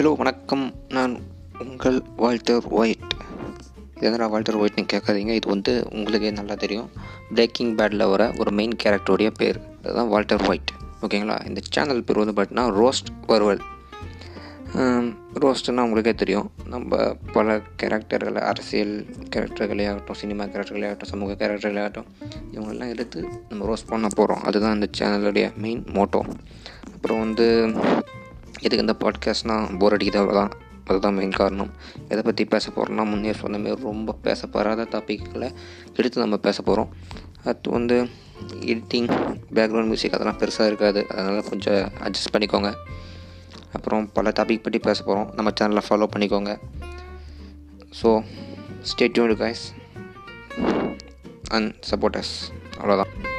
Hello வணக்கம். நான் உங்கள் வால்டர் ஒயிட். எதனா வால்டர் ஒயிட்னு கேட்காதீங்க. இது வந்து உங்களுக்கே நல்லா தெரியும். பிரேக்கிங் பேடில் வர ஒரு மெயின் கேரக்டருடைய பேர். அதுதான் வால்டர் ஒயிட். ஓகேங்களா? இந்த சேனல் பேர் வந்து பார்த்தீங்கன்னா ரோஸ்ட் வருவல் ரோஸ்ட்னா உங்களுக்கே தெரியும். நம்ம பல கேரக்டர்களை அரசியல் கேரக்டர்களே ஆகட்டும் சினிமா கேரக்டர்களே ஆகட்டும் சமூக கேரக்டர்களே ஆகட்டும் இவங்களெல்லாம் எடுத்து நம்ம ரோஸ்ட் பண்ண போகிறோம் அதுதான் இந்த சேனலுடைய மெயின் மோட்டோ அப்புறம் வந்து எதுக்கு இந்த பாட்காஸ்ட்னால் போர் அடிக்குது அவ்வளோதான் அதுதான் மெயின் காரணம். எதை பற்றி பேச போகிறோம்னா முன்னே சொன்ன மாதிரி ரொம்ப பேசப்படாத டாப்பிக்களை எடுத்து நம்ம பேச போகிறோம் அது வந்து எடிட்டிங் பேக்ரவுண்ட் மியூசிக் அதெல்லாம் பெருசாக இருக்காது. அதனால் கொஞ்சம் அட்ஜஸ்ட் பண்ணிக்கோங்க. அப்புறம் பல டாபிக் பற்றி பேச போகிறோம் நம்ம சேனலில் ஃபாலோ பண்ணிக்கோங்க. So stay tuned guys and supporters அவ்வளோதான்